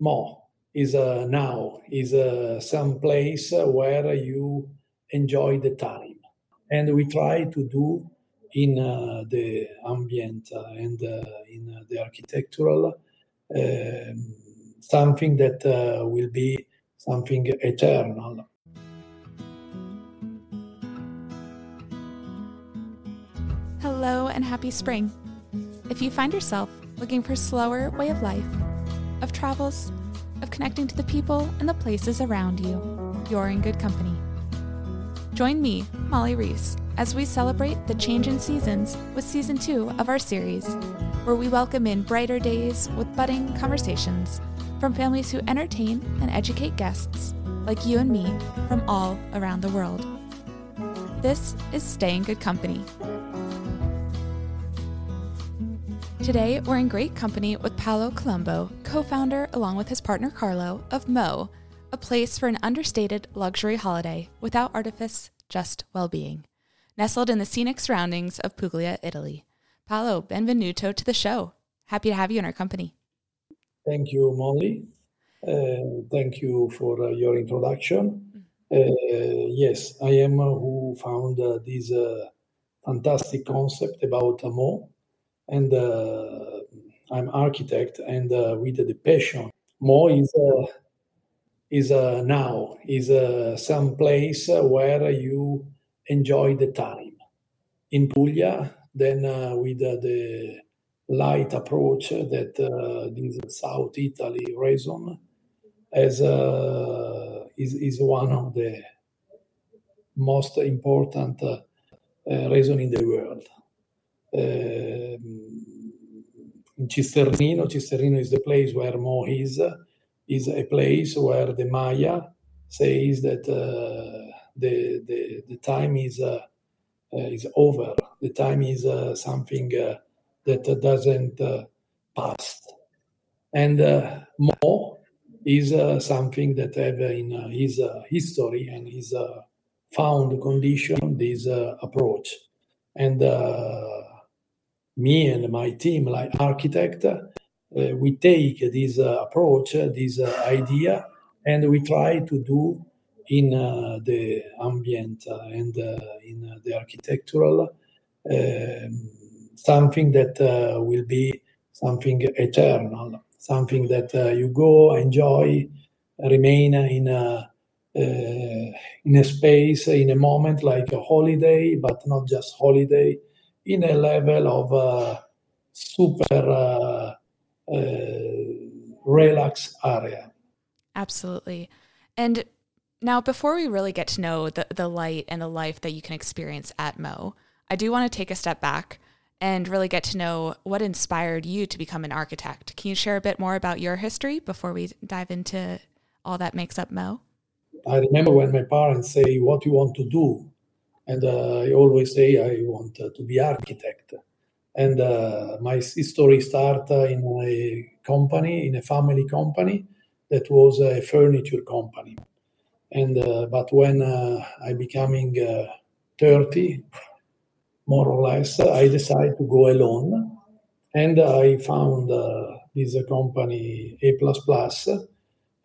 Mo is uh, now is uh, some place where you enjoy the time, and we try to do in uh, the ambient and uh, in the architectural um, something that uh, will be something eternal. Hello and happy spring. If you find yourself looking for slower way of life, of travels, of connecting to the people and the places around you, you're in good company. Join me, Molly Reese, as we celebrate the change in seasons with season two of our series, where we welcome in brighter days with budding conversations from families who entertain and educate guests like you and me from all around the world. This is Staying Good Company. Today, we're in great company with Paolo Colombo, co founder, along with his partner Carlo, of Mo, a place for an understated luxury holiday without artifice, just well being. Nestled in the scenic surroundings of Puglia, Italy. Paolo, benvenuto to the show. Happy to have you in our company. Thank you, Molly. Uh, thank you for uh, your introduction. Uh, yes, I am who found uh, this uh, fantastic concept about Mo and uh, I'm architect and uh, with the passion. Mo is uh, is uh, now is uh, some place where you enjoy the time. In Puglia, then uh, with the light approach that this South Italy region as is is one of the most important uh, region in the world uh, in Cisternino. Cisternino is the place where Mo is, is a place where the Maya says that uh, the, the, the time is, uh, is over. The time is something that doesn't pass. And Mo is uh, something that have in uh, his uh, history and his found condition this approach. And me and my team, like architect, uh, we take this uh, approach, uh, this idea, and we try to do in the ambient and in the architectural um, something that will be something eternal, something that you go, enjoy, remain in a uh, in a space, in a moment like a holiday, but not just holiday, in a level of uh, super uh, uh, relaxed area. Absolutely. And now, before we really get to know the, the light and the life that you can experience at Mo, I do want to take a step back and really get to know what inspired you to become an architect. Can you share a bit more about your history before we dive into all that makes up Mo? I remember when my parents say, What you want to do? And uh, I always say I want uh, to be architect. And uh, my history started uh, in a company, in a family company that was a furniture company. And uh, but when uh, I becoming 30, more or less, I decided to go alone, and I found this company A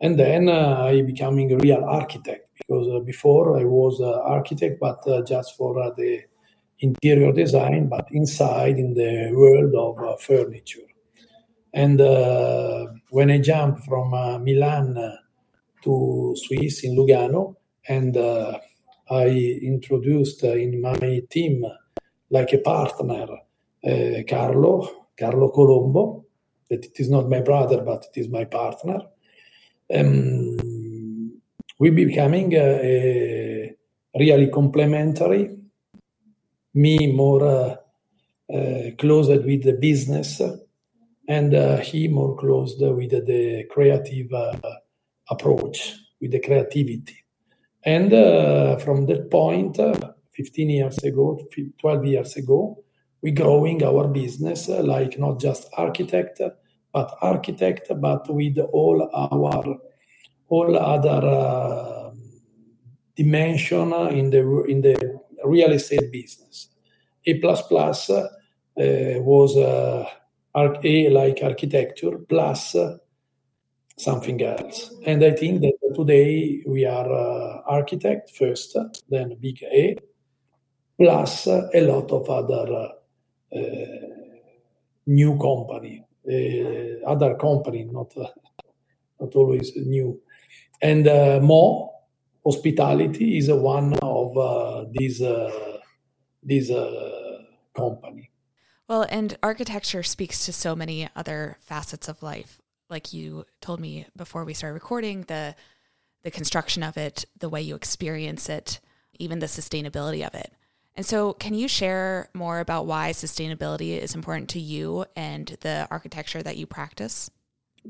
and then I becoming a real architect because uh, before I was uh, architect, but uh, just for the interior design, but inside in the world of furniture. And when I jumped from Milan to Swiss in Lugano, and I introduced in my team like a partner uh, Carlo, Carlo Colombo, that it is not my brother, but it is my partner. Um, we becoming really complementary. Me more uh, uh, closed with the business, and uh, he more closed with the creative approach, with the creativity. And from that point, uh, 15 years ago, 12 years ago, we growing our business like not just architect, but architect, but with all our all other uh, dimension in the in the real estate business. A plus uh, was uh, A like architecture plus something else. And I think that today we are uh, architect first, then big A, plus a lot of other uh, new company, uh, other company, not not always new, and uh, Mo hospitality is one of uh, these these company. Well, and architecture speaks to so many other facets of life. Like you told me before we started recording, the the construction of it, the way you experience it, even the sustainability of it. And so, can you share more about why sustainability is important to you and the architecture that you practice?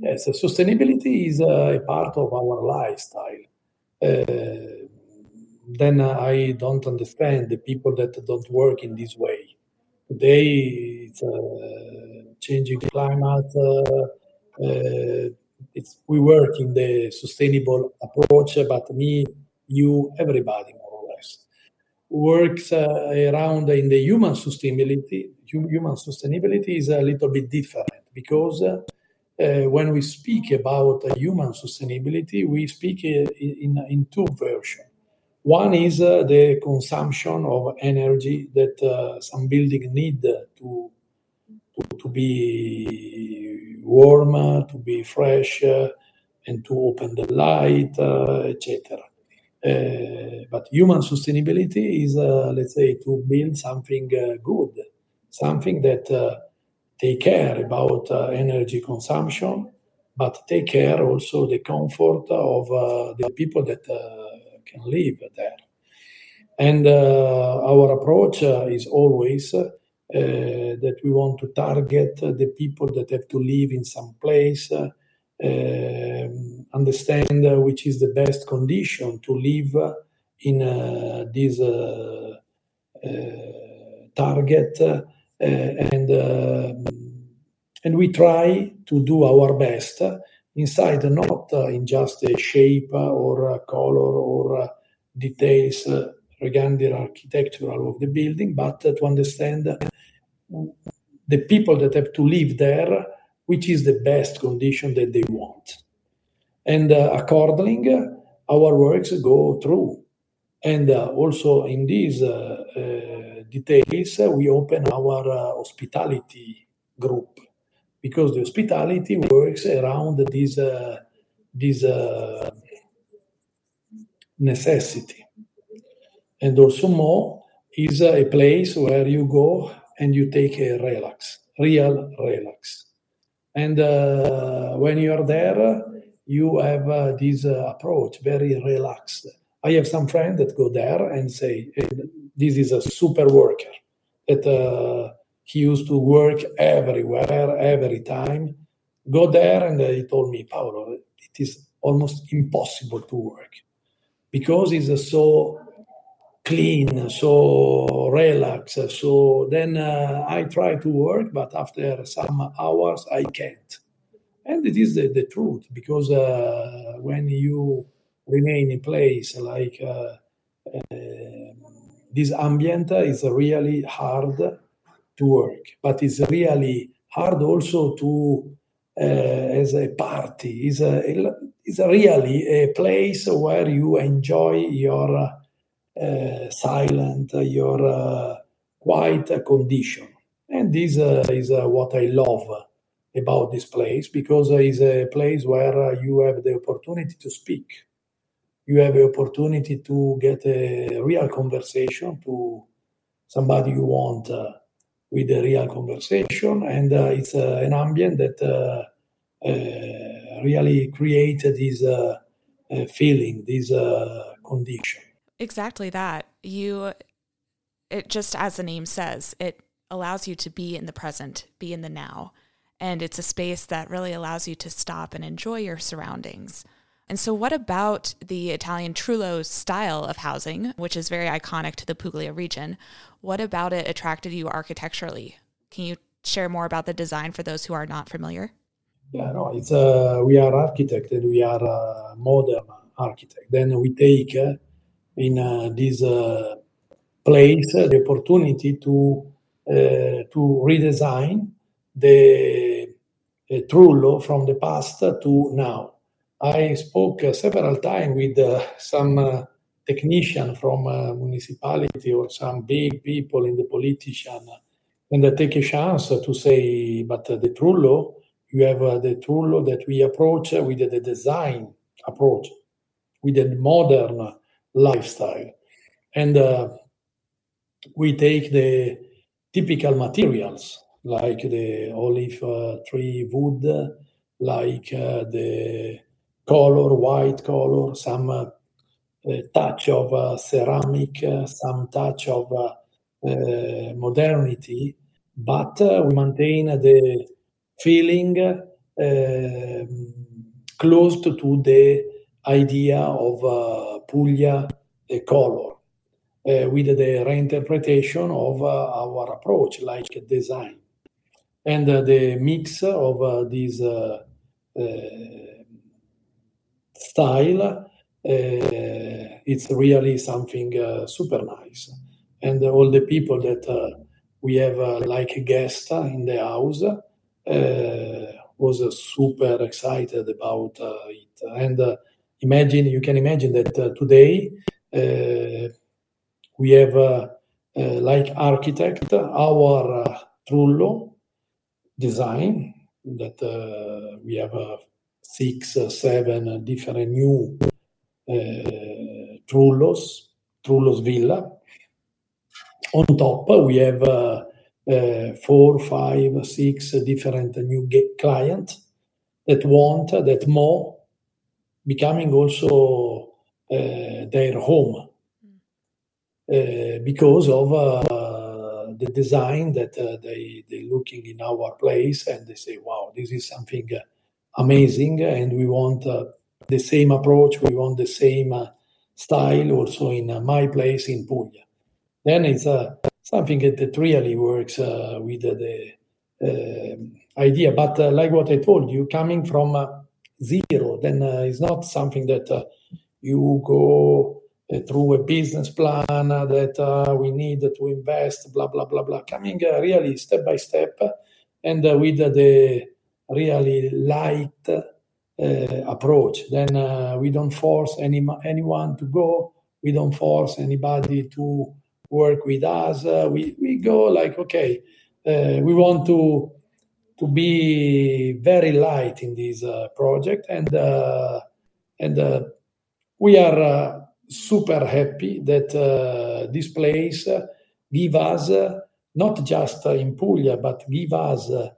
Yes, sustainability is a part of our lifestyle. Uh, then I don't understand the people that don't work in this way. Today, it's uh, changing climate. Uh, uh, it's, we work in the sustainable approach, but me, you, everybody more or less, works uh, around in the human sustainability, human sustainability is a little bit different because uh, when we speak about human sustainability, we speak in, in two versions. One is uh, the consumption of energy that uh, some building need to, to, to be warm, to be fresh, uh, and to open the light, uh, etc. Uh, but human sustainability is, uh, let's say, to build something uh, good, something that take care about energy consumption, but take care also the comfort of the people that can live there. And our approach is always uh, that we want to target the people that have to live in some place, uh, understand which is the best condition to live in uh, this uh, uh, target, and and we try to do our best inside, not in just a shape or color or details regarding the architectural of the building, but to understand the people that have to live there, which is the best condition that they want. And uh, accordingly, our works go through. And uh, also in these uh, details, we open our hospitality group because the hospitality works around this this necessity. And also Mo is a place where you go and you take a relax, real relax. And uh, when you are there, you have uh, this uh, approach, very relaxed. I have some friends that go there and say, this is a super worker, that uh, he used to work everywhere, every time. Go there, and he told me, Paolo, it is almost impossible to work because it's so clean, so relaxed. So then uh, I try to work, but after some hours, I can't and it is the, the truth because uh, when you remain in place like uh, uh, this ambient is really hard to work but it's really hard also to uh, as a party is a is really a place where you enjoy your uh, silent your uh, quiet condition and this is what i love about this place because it's a place where you have the opportunity to speak. You have the opportunity to get a real conversation to somebody you want uh, with a real conversation, and uh, it's uh, an ambient that uh, uh, really creates this feeling, this condition. Exactly that. You, it just as the name says, it allows you to be in the present, be in the now and it's a space that really allows you to stop and enjoy your surroundings. And so, what about the Italian Trullo style of housing, which is very iconic to the Puglia region? What about it attracted you architecturally? Can you share more about the design for those who are not familiar? Yeah, no, it's uh, we are architect and we are uh, modern architect. Then we take uh, in uh, this uh, place the opportunity to uh, to redesign the Trullo from the past to now. I spoke several times with some technician from a municipality or some big people in the politician and I take a chance to say, but the Trullo, you have the Trullo that we approach with the design approach, with the modern lifestyle. And uh, we take the typical materials like the olive uh, tree wood, like uh, the color, white color, some uh, touch of uh, ceramic, uh, some touch of uh, modernity, but we maintain the feeling um, close to the idea of Puglia color. Uh, with the reinterpretation of uh, our approach, like design. And uh, the mix of this style, eh, it's really something eh, super nice. And all the people that eh, we have like a guest in the house was super excited about it. And imagine, you can imagine that today we have, like architect, our Trullo design that we have six, seven uh, different new uh, Trullos, Trullos Villa. On top, we have uh, four, five, six different new clients that want that more becoming also their home mm. uh, because of uh, the design that uh, they they looking in our place and they say, wow, this is something amazing, and we want the same approach, we want the same style also in my place in Puglia. Then it's something that, really works with the uh, idea. But uh, like what I told you, coming from uh, zero, then it's not something that you go uh, through a business plan that uh, we need to invest, blah, blah, blah, blah. Coming uh, really step by step and with the really light uh, approach. Then uh, we don't force any anyone to go. We don't force anybody to work with us. Uh, we we go like, okay, we want to be very light in this project, and we are super happy that uh, this place give us uh, not just in Puglia, but give us uh,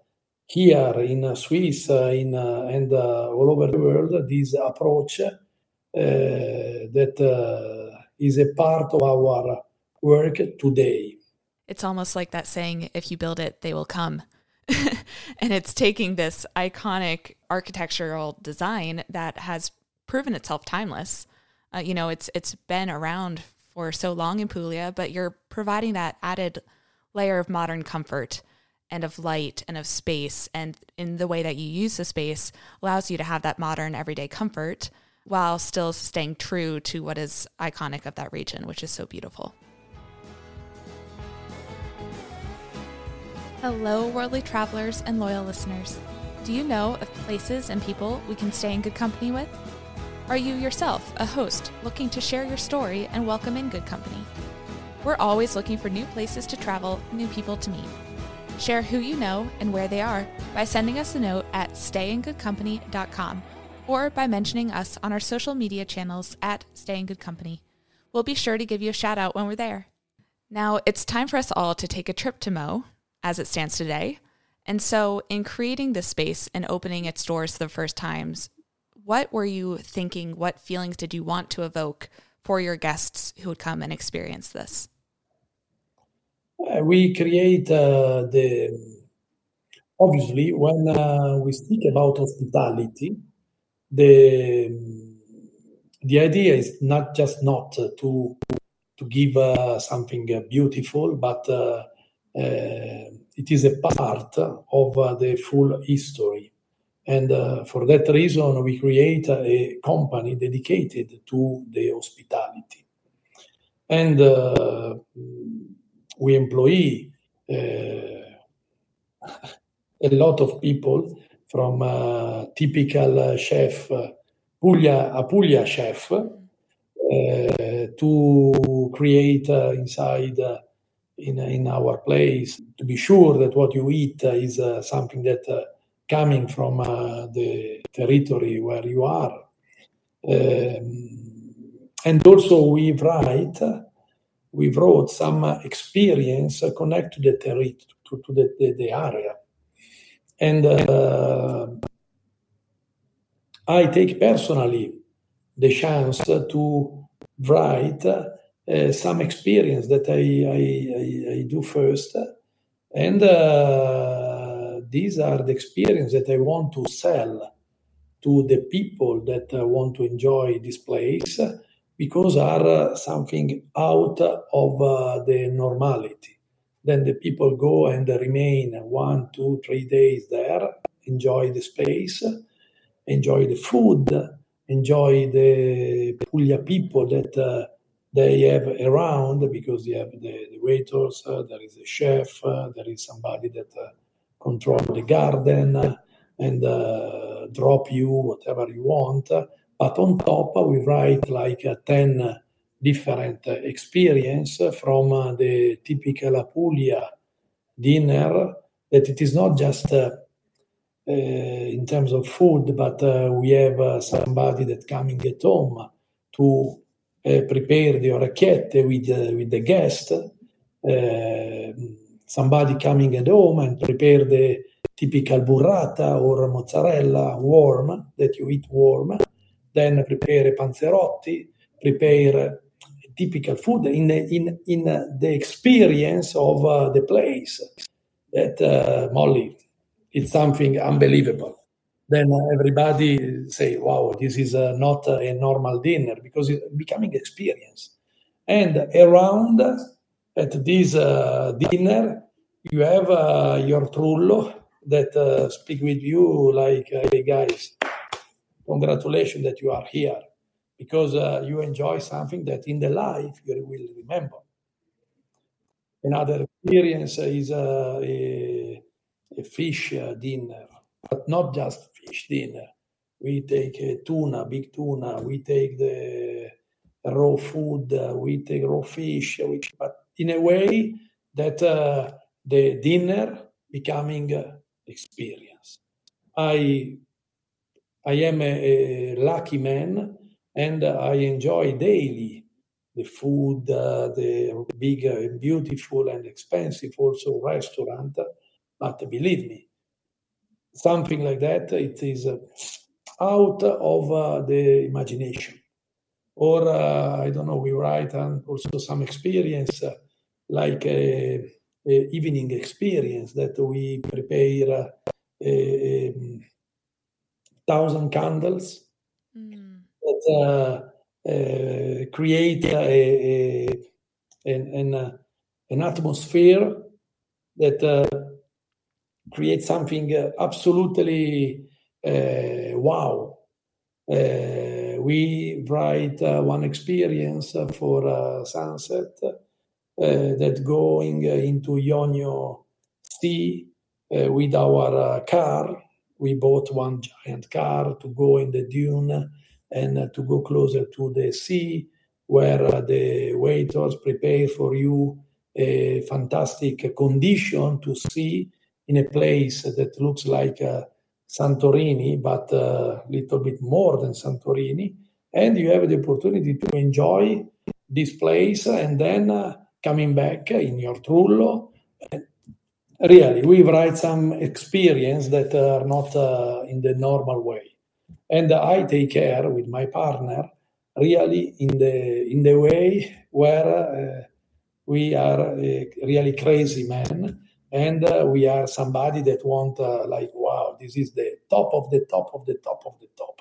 here in Swiss in and uh, all over the world this approach uh, that uh, is a part of our work today. It's almost like that saying, if you build it, they will come. and it's taking this iconic architectural design that has proven itself timeless uh, you know, it's it's been around for so long in Puglia, but you're providing that added layer of modern comfort and of light and of space and in the way that you use the space allows you to have that modern everyday comfort while still staying true to what is iconic of that region, which is so beautiful. Hello, worldly travelers and loyal listeners. Do you know of places and people we can stay in good company with? Are you yourself a host looking to share your story and welcome in good company? We're always looking for new places to travel, new people to meet. Share who you know and where they are by sending us a note at stayingoodcompany.com or by mentioning us on our social media channels at Stay in Good Company. We'll be sure to give you a shout out when we're there. Now, it's time for us all to take a trip to Mo, as it stands today. And so, in creating this space and opening its doors for the first times, what were you thinking? What feelings did you want to evoke for your guests who would come and experience this? Uh, we create uh, the obviously when uh, we speak about hospitality, the the idea is not just not to to give uh, something beautiful, but uh, uh, it is a part of the full history and uh, for that reason, we create a company dedicated to the hospitality. And uh, we employ uh, a lot of people from uh, typical chef Puglia, a Puglia chef uh, to create uh, inside uh, in in our place to be sure that what you eat is something that coming from the territory where you are. Um, and also we write, we brought some experience connected to the territory, to, to the, the, the, area. And uh, I take personally the chance to write uh, some experience that I, I, I, I do first. And uh, these are the experience that I want to sell to the people that uh, want to enjoy this place because are something out of uh, the normality. Then the people go and remain one, two, three days there, enjoy the space, enjoy the food, enjoy the Puglia people that uh, they have around because you have the, the waiters, uh, there is a chef, uh, there is somebody that uh, control the garden and uh, drop you whatever you want. But on top, we write like 10 different experience from the typical Apulia dinner that it is not just uh, in terms of food, but uh, we have uh, somebody that coming at home to uh, prepare the orecchiette with, uh, with the guest, uh, somebody coming at home and prepare the typical burrata or mozzarella warm, that you eat warm, then prepare panzerotti, prepare typical food in, in, in the experience of uh, the place. That, uh, Molly, it's something unbelievable then everybody say, wow, this is uh, not a normal dinner because it's becoming experience. And around at this uh, dinner, you have uh, your trullo that uh, speak with you like, hey guys, congratulations that you are here because uh, you enjoy something that in the life you will remember. Another experience is uh, a, a fish dinner but not just fish dinner. We take uh, tuna, big tuna. We take the raw food. Uh, we take raw fish. Which, but in a way that uh, the dinner becoming experience. I I am a, a, lucky man, and I enjoy daily the food, uh, the big, uh, beautiful, and expensive also restaurant. But believe me, something like that, it is uh, out of uh, the imagination. Or, uh, I don't know, we write and also some experience like a, a, evening experience that we prepare a, a thousand candles mm. that uh, uh, create a, an, an, an, atmosphere that uh, create something uh, absolutely uh, wow. Uh, we write one experience for sunset that going into Ionio Sea with our car. We bought one giant car to go in the dune and to go closer to the sea where the waiters prepare for you a fantastic condition to see in a place that looks like uh, Santorini, but a uh, little bit more than Santorini. And you have the opportunity to enjoy this place and then uh, coming back in your trullo. And really, we write some experience that are not uh, in the normal way. And I take care with my partner really in the in the way where uh, we are really crazy man and uh, we are somebody that want uh, like wow this is the top of the top of the top of the top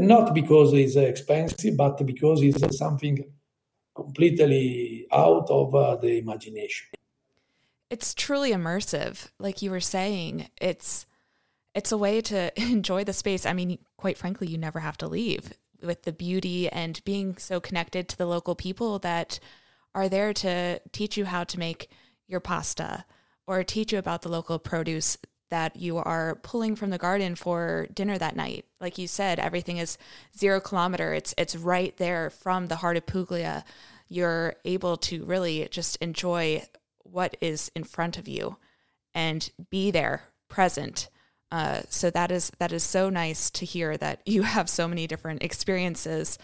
not because it's expensive but because it's something completely out of uh, the imagination it's truly immersive like you were saying it's it's a way to enjoy the space i mean quite frankly you never have to leave with the beauty and being so connected to the local people that are there to teach you how to make your pasta or teach you about the local produce that you are pulling from the garden for dinner that night. Like you said, everything is zero kilometer. It's it's right there from the heart of Puglia. You're able to really just enjoy what is in front of you and be there, present. Uh, so that is that is so nice to hear that you have so many different experiences.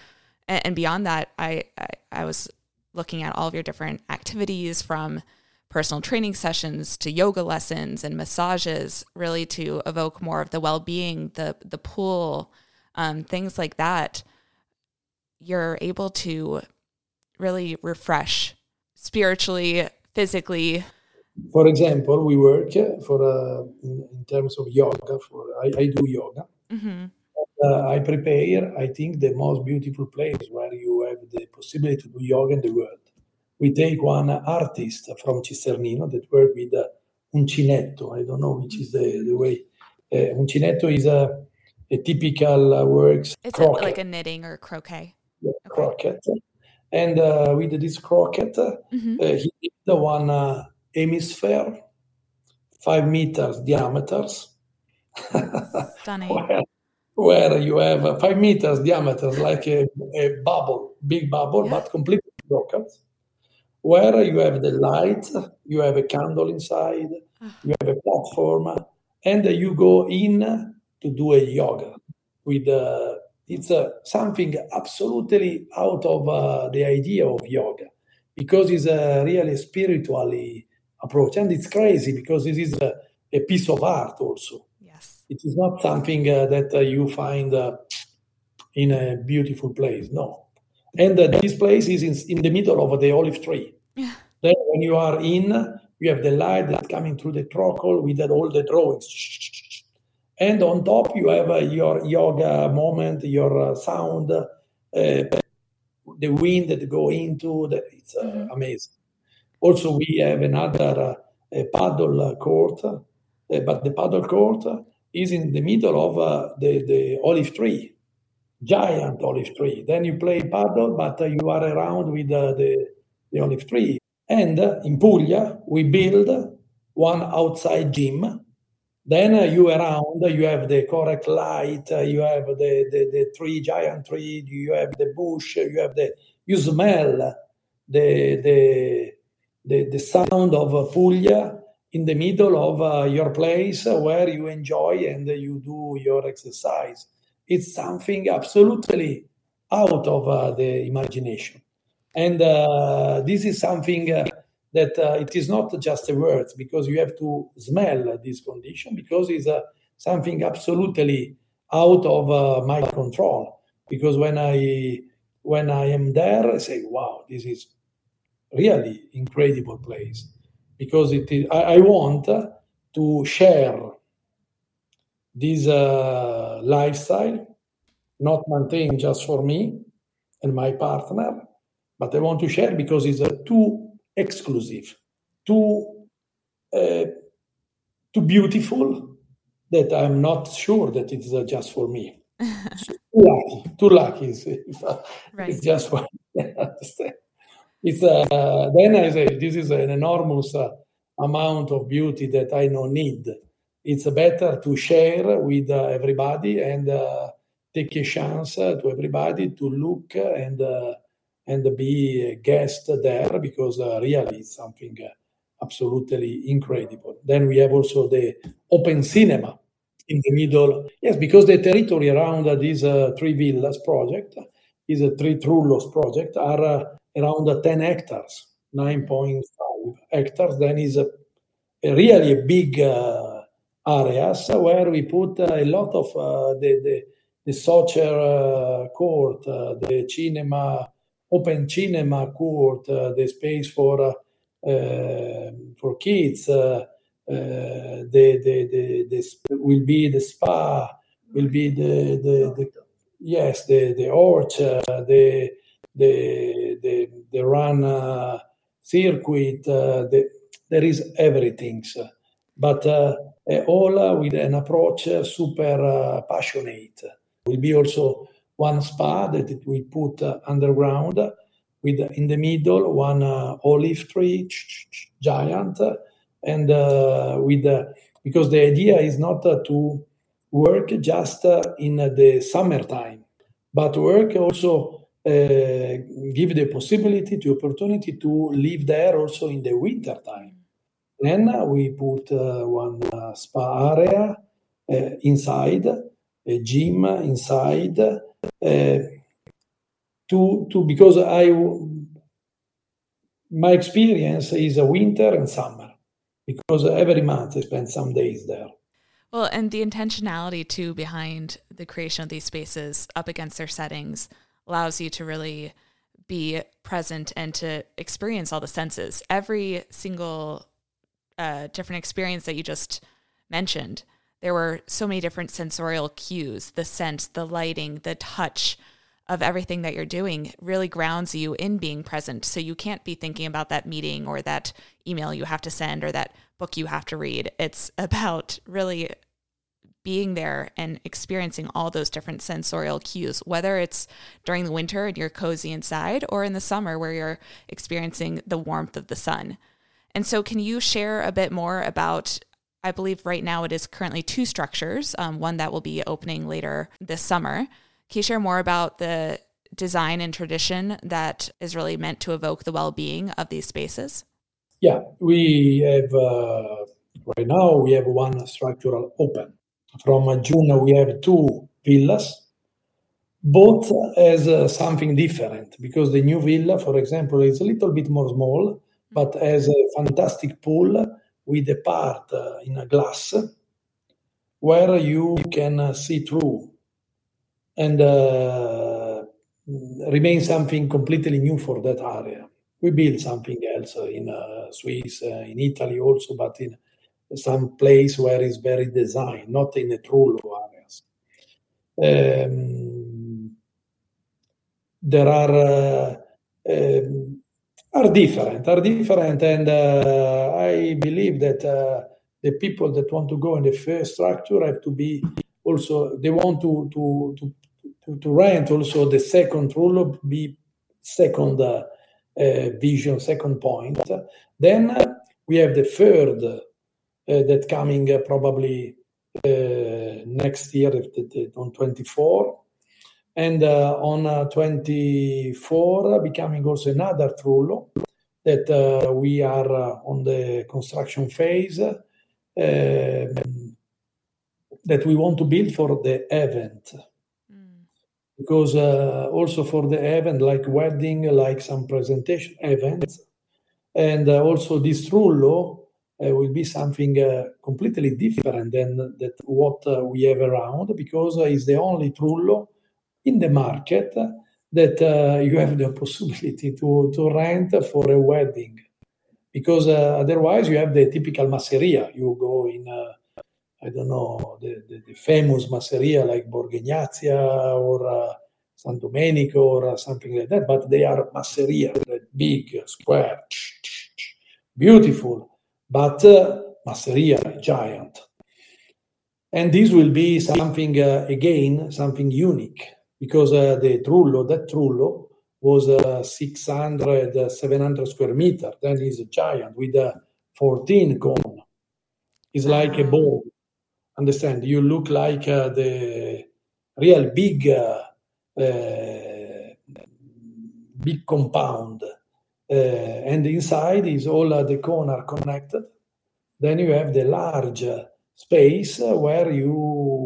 And, and beyond that, I, I I was looking at all of your different activities from personal training sessions to yoga lessons and massages, really to evoke more of the well being, the the pool, um, things like that. You're able to really refresh spiritually, physically. For example, we work for uh, in, in, terms of yoga. For I, I do yoga. Mm-hmm. Uh, I prepare. I think the most beautiful place where you have the possibility to do yoga in the world we take one artist from Cisternino that worked with uh, uncinetto. I don't know which is the, the way. Uh, uncinetto is a, a typical uh, works. It's a, like a knitting or crochet. Yeah, okay. Crochet. And uh, with this crochet, mm-hmm. uh, he did the one uh, hemisphere, five meters diameters. Stunning. where, where, you have five meters diameters, like a, a bubble, big bubble, yeah. but completely broken where you have the light, you have a candle inside, ah. you have a platform, and you go in to do a yoga with uh, it's uh, something absolutely out of uh, the idea of yoga because it's a really spiritual approach and it's crazy because it is a, a piece of art also yes it is not something uh, that uh, you find uh, in a beautiful place no and uh, this place is in, in, the middle of the olive tree. Yeah. Then when you are in, you have the light that's coming through the trochel with all the drawings. And on top, you have uh, your yoga moment, your uh, sound, uh, the wind that go into. The, it's uh, mm-hmm. amazing. Also, we have another uh, padel court, uh, but the padel court is in the middle of the, the olive tree giant olive tree. Then you play padel, but you are around with uh, the, the olive tree. And in Puglia, we build one outside gym. Then uh, you around, you have the correct light, uh, you have the, the, the tree, giant tree, you have the bush, you have the, you smell the, the, the, the sound of Puglia in the middle of your place where you enjoy and you do your exercise it's something absolutely out of uh, the imagination. And uh, this is something uh, that uh, it is not just a word because you have to smell this condition because it's uh, something absolutely out of uh, my control. Because when I when I am there, I say, "Wow, this is really incredible place." Because it is, I, I want to share this uh, lifestyle, not maintain just for me and my partner, but I want to share because it's uh, too exclusive, too uh, too beautiful that I'm not sure that it's uh, just for me. so, too lucky, too lucky. If, uh, right. It's just for me. it's uh, then I say this is an enormous uh, amount of beauty that I don't need it's better to share with uh, everybody and uh, take a chance to everybody to look and uh, and be a guest there because uh, really it's something uh, absolutely incredible. Then we have also the open cinema in the middle. Yes, because the territory around this uh, three villas project is a three trullos project are around 10 hectares, 9.5 hectares. Then is a, a really a big areas where we put a lot of uh, the, the, the soccer uh, court, uh, the cinema, open cinema court, uh, the space for uh, um, for kids. Uh, the, the, the, the, will be the spa, will be the, the, the yes, the, the orchard, the, the, the, the run uh, circuit, uh, the, there is everything. But uh, all with an approach super passionate. Will be also one spa that we put underground with in the middle one olive tree giant and with because the idea is not uh, to work just uh, in the summertime, but work also uh, give the possibility, the opportunity to live there also in the winter time. Then we put uh, one uh, spa area uh, inside, a gym inside, to to because I my experience is a winter and summer because every month I spend some days there. Well, and the intentionality too behind the creation of these spaces up against their settings allows you to really be present and to experience all the senses. Every single uh, different experience that you just mentioned, there were so many different sensorial cues the scent, the lighting, the touch of everything that you're doing really grounds you in being present. So you can't be thinking about that meeting or that email you have to send or that book you have to read. It's about really being there and experiencing all those different sensorial cues, whether it's during the winter and you're cozy inside or in the summer where you're experiencing the warmth of the sun. And so, can you share a bit more about? I believe right now it is currently two structures, um, one that will be opening later this summer. Can you share more about the design and tradition that is really meant to evoke the well-being of these spaces? Yeah, we have uh, right now we have one structural open. From June we have two villas, both as uh, something different because the new villa, for example, is a little bit more small, but has a fantastic pool with a part uh, in a glass where you can uh, see through and uh, remain something completely new for that area. We build something else in uh, Swiss, uh, in Italy also, but in some place where it's very design, not in the true areas. Um, there are uh, um, are different, are different, and uh, I believe that uh, the people that want to go in the first structure have to be also they want to to to to, to rent also the second rule of be second uh, uh, vision, second point. Then uh, we have the third uh, that coming probably next year on 24. And on 24, becoming also another Trullo that we are on the construction phase that we want to build for the event. Because uh, also for the event like wedding like some presentation events. And uh, also this trullo uh, will be something uh, completely different than that what uh, we have around because it's the only trullo in the market that uh, you have the possibility to, to rent for a wedding. Because otherwise you have the typical masseria. You go in I don't know, the, the, the famous masseria like Borgo Egnazia or uh, San Domenico or uh, something like that, but they are masseria, big, square, beautiful, but uh, masseria, giant. And this will be something, uh, again, something unique because uh, the Trullo, that Trullo was uh, 600, 700 square meter. Then it's a giant with a 14 cone. It's like a ball understand you look like uh, the real big uh, uh, big compound and inside is all the corner connected then you have the large space where you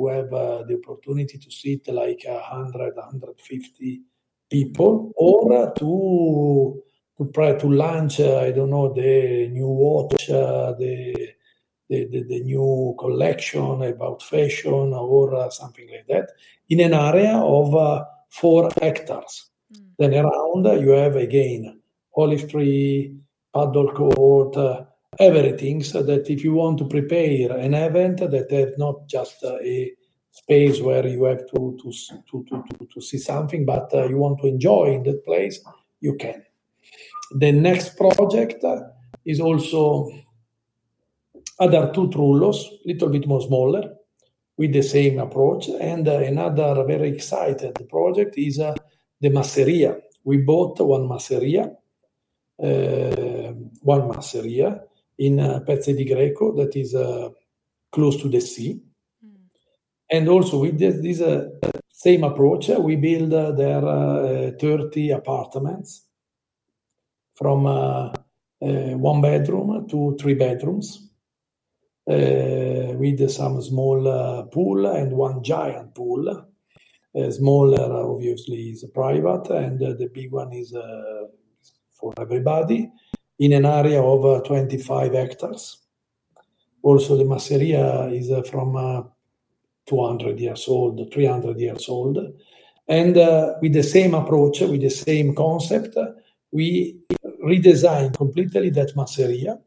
have the opportunity to sit like 100 150 people or to to try to launch i don't know the new watch the the, the, the, new collection about fashion or uh, something like that in an area of uh, four hectares. Mm. Then around uh, you have again olive tree, padel court, uh, everything. So that if you want to prepare an event that has not just a space where you have to to to to, to, to see something, but uh, you want to enjoy in that place, you can. The next project is also other two trullos, little bit more smaller, with the same approach. And uh, another very excited project is uh, the masseria. We bought one masseria, uh, one masseria in uh, Pezze di Greco that is uh, close to the sea. Mm. And also with this, this uh, same approach, we build uh, there 30 apartments from one bedroom to three bedrooms with some small pool and one giant pool uh, smaller, obviously, is private, and uh, the big one is uh, for everybody in an area of uh, 25 hectares. Also, the masseria is uh, from uh, 200 years old, 300 years old. And with the same approach, with the same concept, we redesigned completely that masseria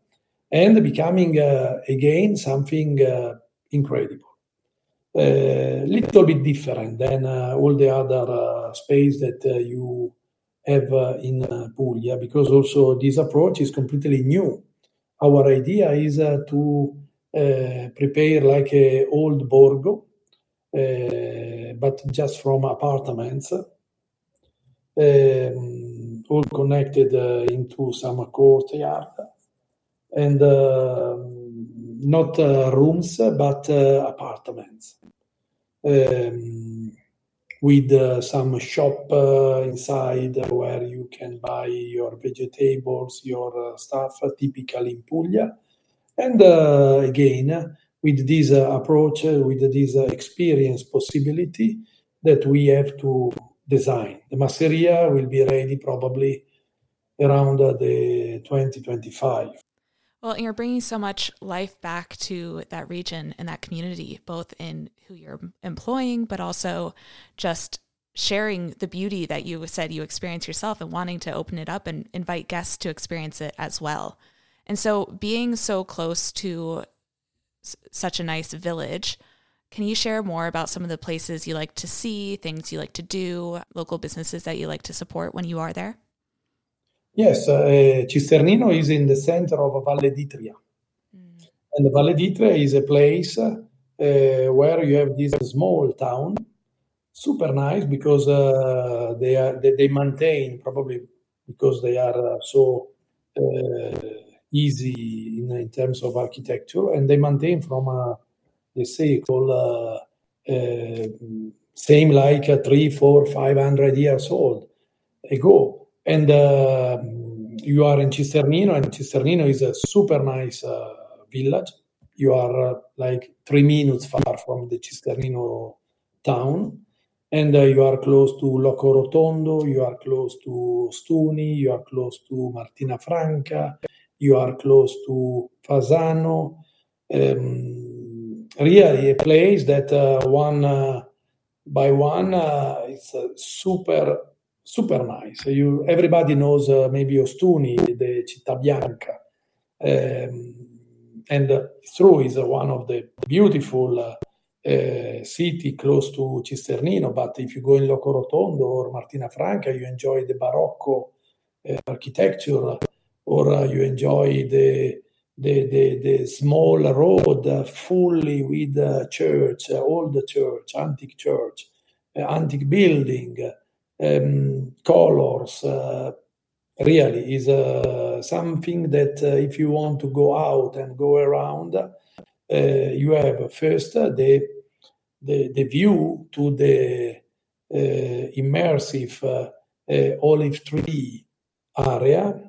and becoming again something incredible a little bit different than uh, all the other uh, space that uh, you have in Puglia, because also this approach is completely new. Our idea is to prepare like a old Borgo, but just from apartments, um, all connected into some courtyard. And not uh, rooms, but uh, apartments. Um, with uh, some shop uh, inside where you can buy your vegetables, your uh, stuff, typically in Puglia. And uh, again, with this approach, with this experience possibility that we have to design. The masseria will be ready probably around the 2025. Well, and you're bringing so much life back to that region and that community, both in who you're employing, but also just sharing the beauty that you said you experience yourself and wanting to open it up and invite guests to experience it as well. And so, being so close to s- such a nice village, can you share more about some of the places you like to see, things you like to do, local businesses that you like to support when you are there? Yes, uh, Cisternino is in the center of Valle d'Itria. Mm. And Valle d'Itria is a place uh, where you have this small town, super nice because uh, they are they, they, maintain probably because they are uh, so uh, easy in, in, terms of architecture, and they maintain from uh, the cycle uh, same like three, four, five hundred years old ago and uh, you are in Cisternino, and Cisternino is a super nice uh, village. You are uh, like three minutes far from the Cisternino town, and uh, you are close to Locorotondo, you are close to Ostuni, you are close to Martina Franca, you are close to Fasano. Um, really, a place that uh, one uh, by one is super super nice. You, everybody knows uh, maybe Ostuni, the Città Bianca. Um, and uh, it's uh, one of the beautiful uh, uh, city close to Cisternino, but if you go in Locorotondo or Martina Franca, you enjoy the Barocco uh, architecture, or you enjoy the the, the, the small road fully with church, old church, antique church, antique building, um, colors uh, really is uh, something that uh, if you want to go out and go around uh, you have first the, the, the view to the uh, immersive uh, olive tree area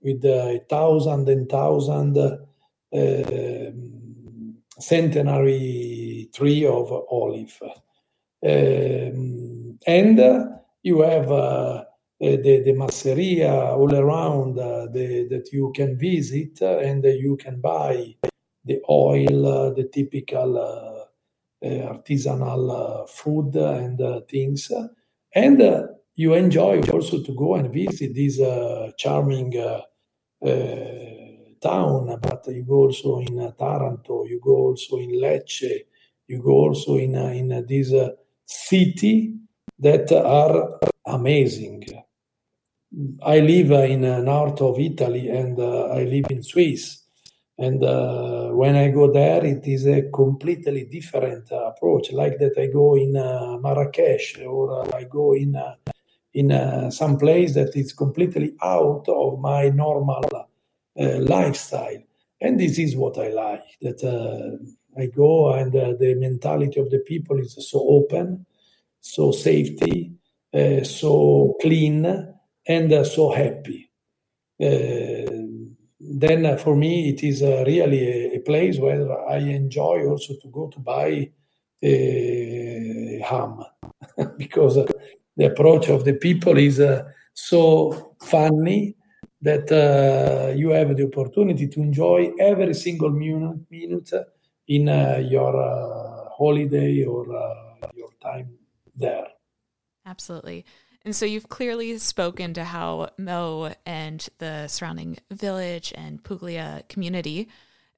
with a thousand and thousand um, centenary tree of olive. Um, and you have uh, the, the masseria all around uh, the, that you can visit uh, and you can buy the oil, uh, the typical uh, uh, artisanal food and things. And you enjoy also to go and visit this charming town, but you go also in Taranto, you go also in Lecce, you go also in, in this city that are amazing. I live in uh, north of Italy and uh, I live in Swiss. And uh, when I go there, it is a completely different approach. Like that, I go in uh, Marrakesh or I go in uh, in uh, some place that is completely out of my normal lifestyle. And this is what I like. That I go and uh, the mentality of the people is so open, so safety, uh, so clean, and uh, so happy. Uh, then for me, it is really a, a, place where I enjoy also to go to buy ham because the approach of the people is so funny that uh, you have the opportunity to enjoy every single minute, in uh, your uh, holiday or your time there. Absolutely. And so you've clearly spoken to how Mo and the surrounding village and Puglia community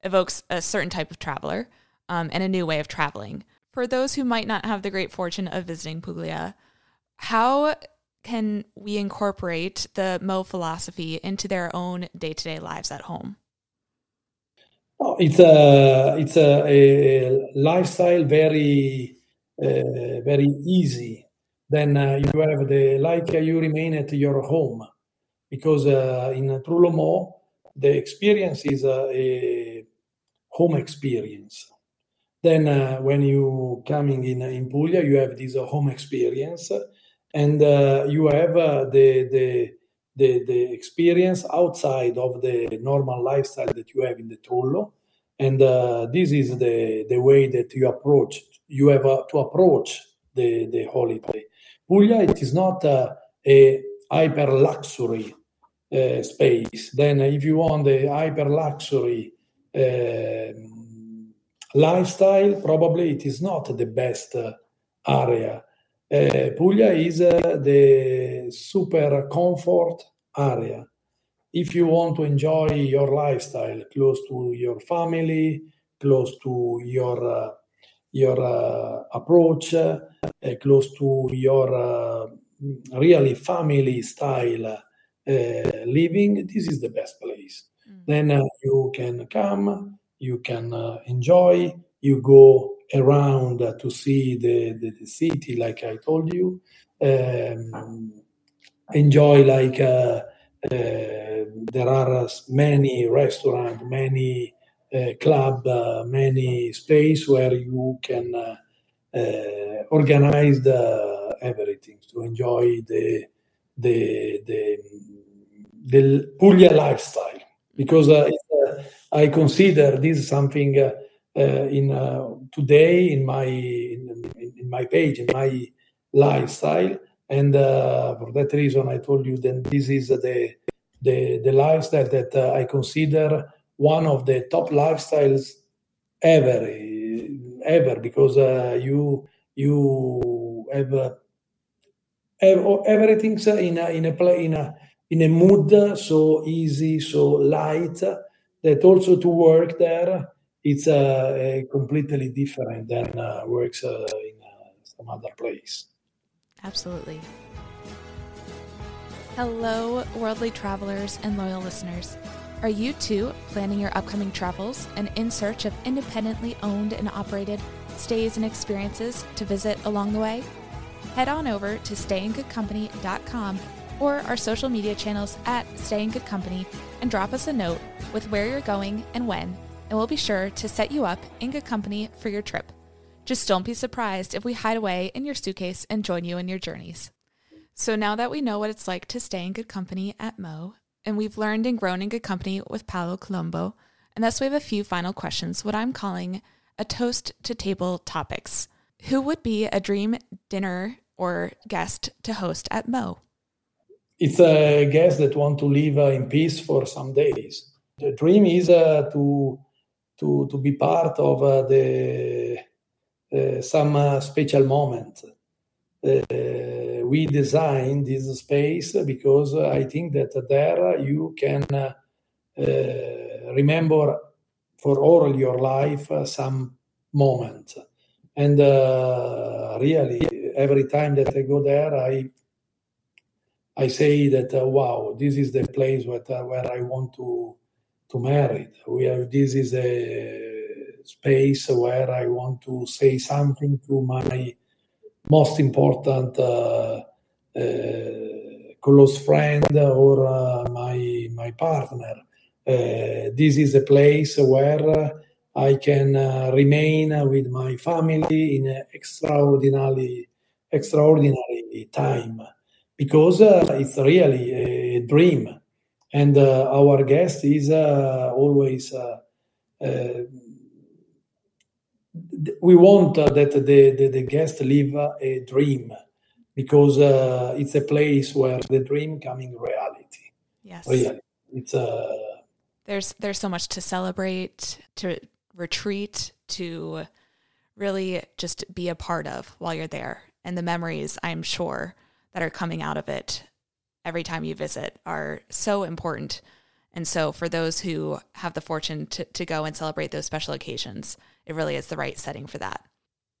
evokes a certain type of traveler um, and a new way of traveling. For those who might not have the great fortune of visiting Puglia, how can we incorporate the Mo philosophy into their own day to day lives at home? Oh, it's a it's a, a lifestyle very very easy. Then uh, you have the like uh, you remain at your home because uh, in Trullo Mo the experience is a home experience. Then uh, when you coming in in Puglia, you have this home experience and uh, you have uh, the, the the the experience outside of the normal lifestyle that you have in the Trullo, and uh, this is the the way that you approach you have uh, to approach the the holiday. Puglia it is not uh, a hyper luxury uh, space. Then if you want the hyper luxury um, lifestyle, probably it is not the best area uh, Puglia is uh, the super comfort area. If you want to enjoy your lifestyle close to your family, close to your uh, your uh, approach, uh, close to your uh, really family style living, this is the best place. Mm. Then you can come, you can enjoy, you go around to see the, the, the, city, like I told you. Um, enjoy like uh, uh, there are many restaurants, many uh, club, uh, many space where you can uh, uh, organize the, everything to enjoy the the the, the Puglia lifestyle. Because I consider this something uh, in uh, today in my in, in, my page in my lifestyle. And uh, for that reason i told you that this is the the, the lifestyle that i consider one of the top lifestyles ever ever because you you have have everything's in a, in a play in a in a mood so easy so light that also to work there it's uh, completely different than uh, works uh, in uh, some other place. Absolutely. Hello, worldly travelers and loyal listeners. Are you too planning your upcoming travels and in search of independently owned and operated stays and experiences to visit along the way? Head on over to stayingoodcompany.com or our social media channels at Stay in Good Company and drop us a note with where you're going and when and we'll be sure to set you up in good company for your trip. Just don't be surprised if we hide away in your suitcase and join you in your journeys. So now that we know what it's like to stay in good company at Mo, and we've learned and grown in good company with Paolo Colombo, and thus we have a few final questions, what I'm calling a toast to table topics. Who would be a dream dinner or guest to host at Mo? It's a guest that want to live uh, in peace for some days. The dream is uh, to to, to be part of uh, the uh, some uh, special moment. We designed this space because I think that there you can remember for all your life some moment. And really, every time that I go there, I I say that uh, wow, this is the place where, uh, where I want to to marry. We have this is a space where I want to say something to my most important uh, uh, close friend or uh, my my partner. Uh, this is a place where I can uh, remain with my family in extraordinary extraordinary time because uh, it's really a dream and our guest is always we want uh, that the, the, the guest live a dream because uh, it's a place where the dream coming reality. Yes. Oh, really it's a there's there's so much to celebrate to retreat to really just be a part of while you're there. And the memories i'm sure that are coming out of it every time you visit are so important and so for those who have the fortune to, to go and celebrate those special occasions it really is the right setting for that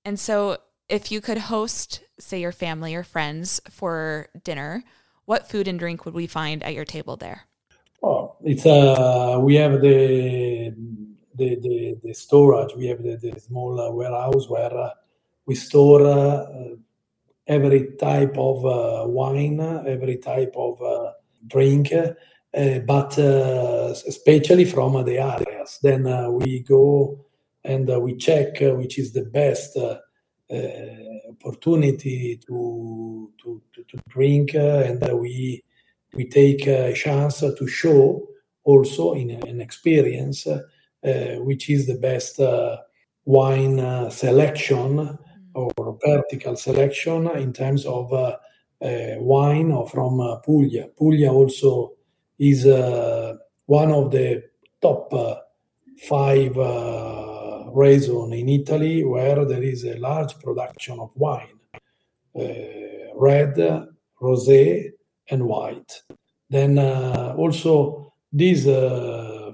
and so if you could host say your family or friends for dinner what food and drink would we find at your table there Oh, it's uh, we have the the the, the storage. We have the, the small uh, warehouse where uh, we store uh, every type of uh, wine, every type of uh, drink, Eh, but eh, especially from the areas. Then eh, we go and we check which is the best opportunity to to, to, to drink, and we we take a chance to show also in an experience uh, which is the best uh, wine uh, selection mm. or vertical selection in terms of wine or from Puglia. Puglia also is one of the top five regions in Italy where there is a large production of wine, red, rosé, and white. Then uh, also this uh,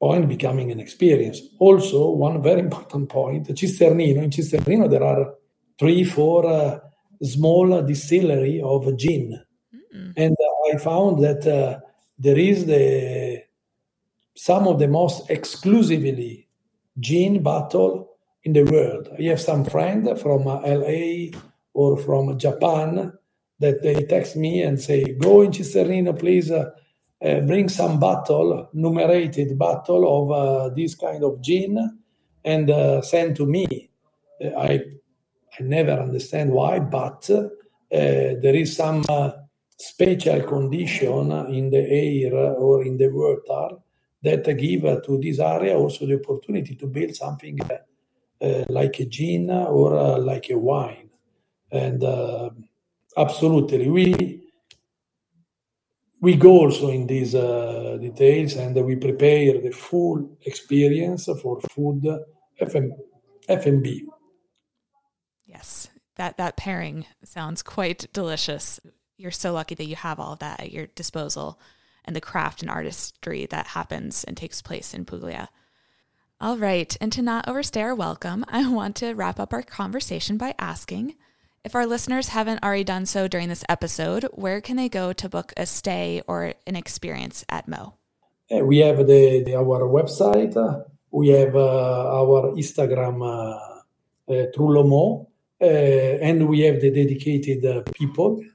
point becoming an experience. Also, one very important point, Cisternino. In Cisternino, there are three, four uh, small distillery of gin, mm-hmm. and I found that uh, there is the some of the most exclusively gin bottle in the world. I have some friend from uh, LA or from Japan that they text me and say, "Go in Cisternino, please." Uh, uh, bring some bottle, numerated bottle of uh, this kind of gin, and uh, send to me. Uh, I I never understand why, but there is some special condition in the air or in the water that give to this area also the opportunity to build something uh, like a gin or uh, like a wine, and uh, absolutely. We we go also in these uh, details and we prepare the full experience for food FM, F&B. Yes, that that pairing sounds quite delicious. You're so lucky that you have all of that at your disposal and the craft and artistry that happens and takes place in Puglia. All right, and to not overstay our welcome, I want to wrap up our conversation by asking if our listeners haven't already done so during this episode, where can they go to book a stay or an experience at Mo? We have the, the our website. We have uh, our Instagram, uh, uh, Trullo Mo, uh, and we have the dedicated uh, people uh,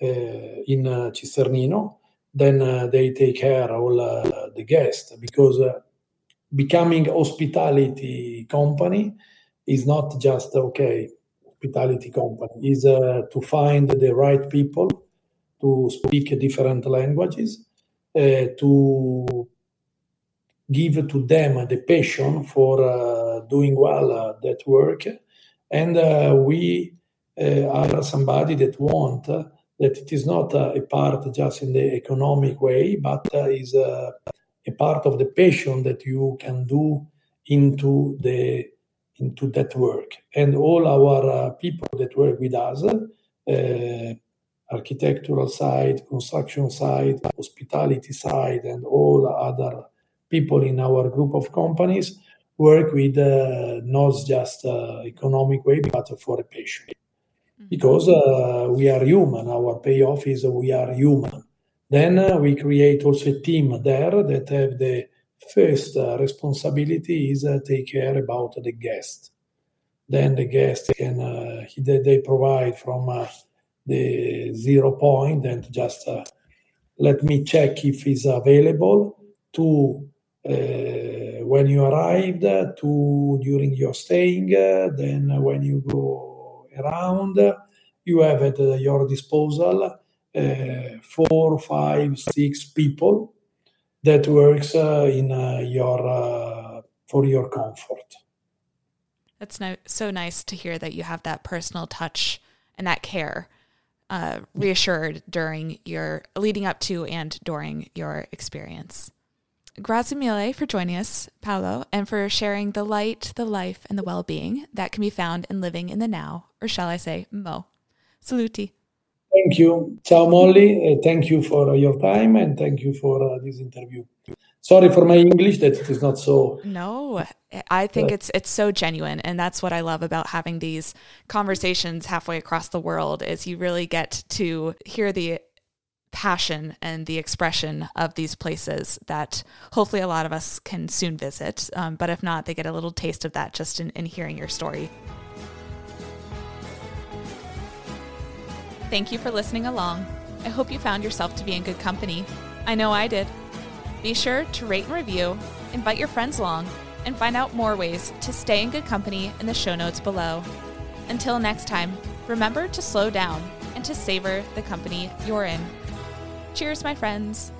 in uh, Cisternino. Then they take care all the guests because becoming hospitality company is not just okay hospitality company is uh, to find the right people to speak different languages, uh, to give to them the passion for uh, doing well that work. And we are somebody that want that it is not a part just in the economic way, but is a part of the passion that you can do into the into that work. And all our uh, people that work with us, uh, architectural side, construction side, hospitality side, and all other people in our group of companies work with uh, not just uh, economic way, but for a passion. Mm-hmm. Because uh, we are human, our payoff is we are human. Then uh, we create also a team there that have the first uh, responsibility is uh, take care about the guest. Then the guest can uh, they, they provide from uh, the zero point and just let me check if it's available to when you arrived to during your staying, then when you go around, you have at your disposal uh, four, five, six people that works uh, in uh, your for your comfort. That's no, so nice to hear that you have that personal touch and that care uh, reassured during your leading up to and during your experience. Grazie mille for joining us, Paolo, and for sharing the light, the life, and the well being that can be found in living in the now, or shall I say, Mo. Saluti. Thank you. Ciao, Molly. Uh, thank you for uh, your time and thank you for uh, this interview. Sorry for my English that it is not so. No, I think it's it's so genuine, and that's what I love about having these conversations halfway across the world. Is you really get to hear the passion and the expression of these places that hopefully a lot of us can soon visit. Um, but if not, they get a little taste of that just in, in hearing your story. Thank you for listening along. I hope you found yourself to be in good company. I know I did. Be sure to rate and review, invite your friends along, and find out more ways to stay in good company in the show notes below. Until next time, remember to slow down and to savor the company you're in. Cheers, my friends.